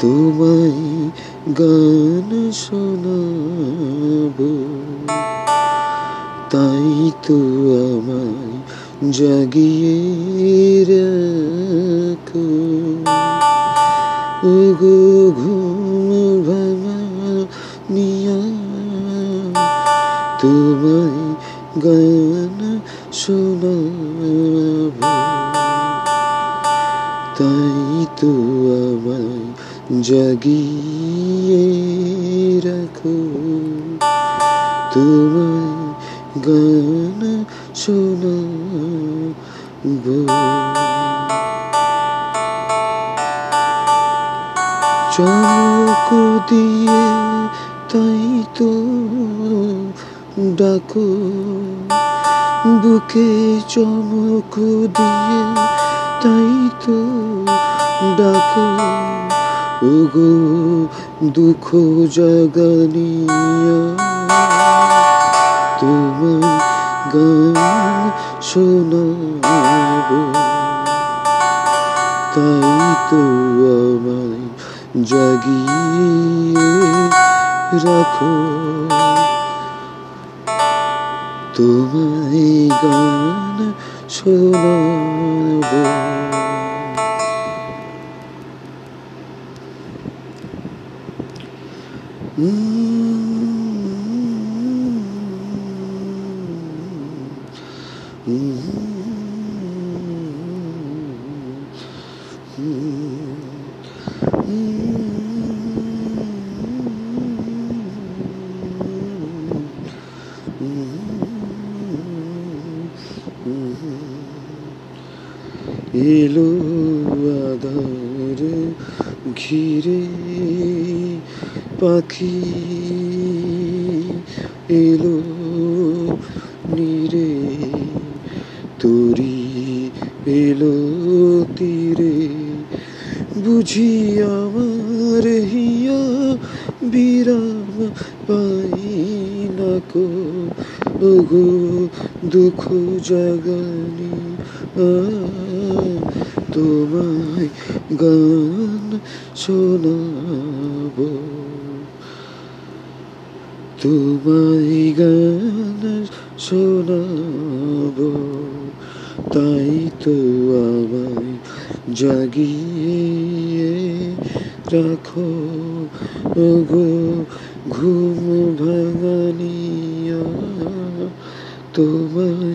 তোমায় গান শোনাবো। তাই তো আমায় জাগিয়ে রাখো। ওগো ঘুম তোমায় গান শোনাবো। তাই তো আমায় জাগিয়ে রাখো তোমায় গান শোনাবো চমক দিয়ে তাই তো ডাকো বুকে চমক দিয়ে তাই তো ডাকো, ওগো দুঃখ জাগানিয়া। তোমার গান শোনাবো। তাই তো আমায় জাগিয়ে রাখো। তোমায় গান শোনাবো। এলো আধার ঘিরে পাখি এলো নীরে তরি এলো তীরে। বুঝি আমার হিয়া বিরাম পাই না কো ওগো দুঃখ জাগানি তোমায় গান শোনাবো। তোমায় গান শোনাবো, তাই তো আমায় জাগিয়ে রাখো। গো ঘুম ভাঙানিয়া তোমায়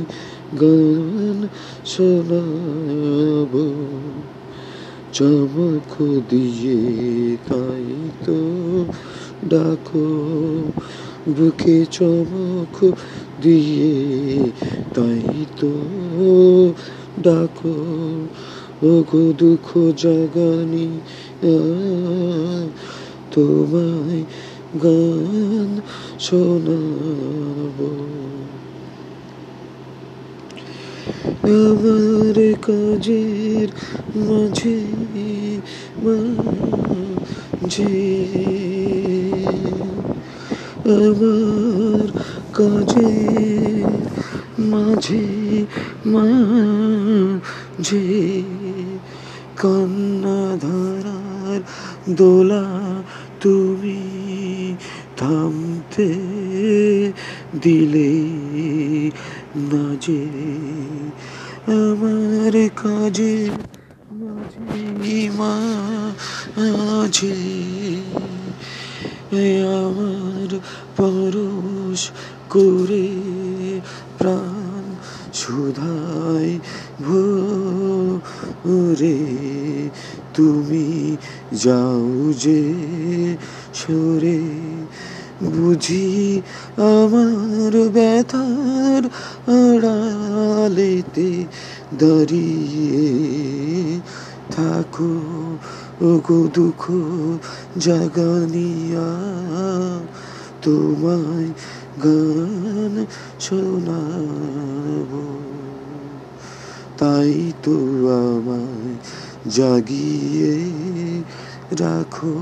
গান শোনাবো। চমক দিয়ে তাই তো ডাকো। বুকে চমক দিয়ে, তাই তো ডাকো, ওগো দুঃখ জাগানি তোমায় গান শোনাবো। আমার কাজের মাঝে মাঝে আমার কাজে মাঝে মাঝে কান্না ধারার দোলা তুমি থামতে দিলে না যে আমার কাজে মাঝে মাঝে আমার পরশ করে প্রাণ সুধাই ভরে। তুমি যাও যে সরে, বুঝি আমার ব্যথার আড়ালেতে দাঁড়িয়ে থাকো ওগো দুঃখ জাগানিয়া। তোমায় গান শোনাব। তাই তো আমায় জাগিয়ে রাখো।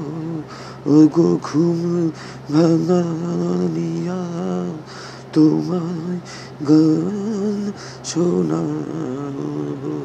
ওগো ঘুম ভাঙানিয়া তোমায় গান শোনাব।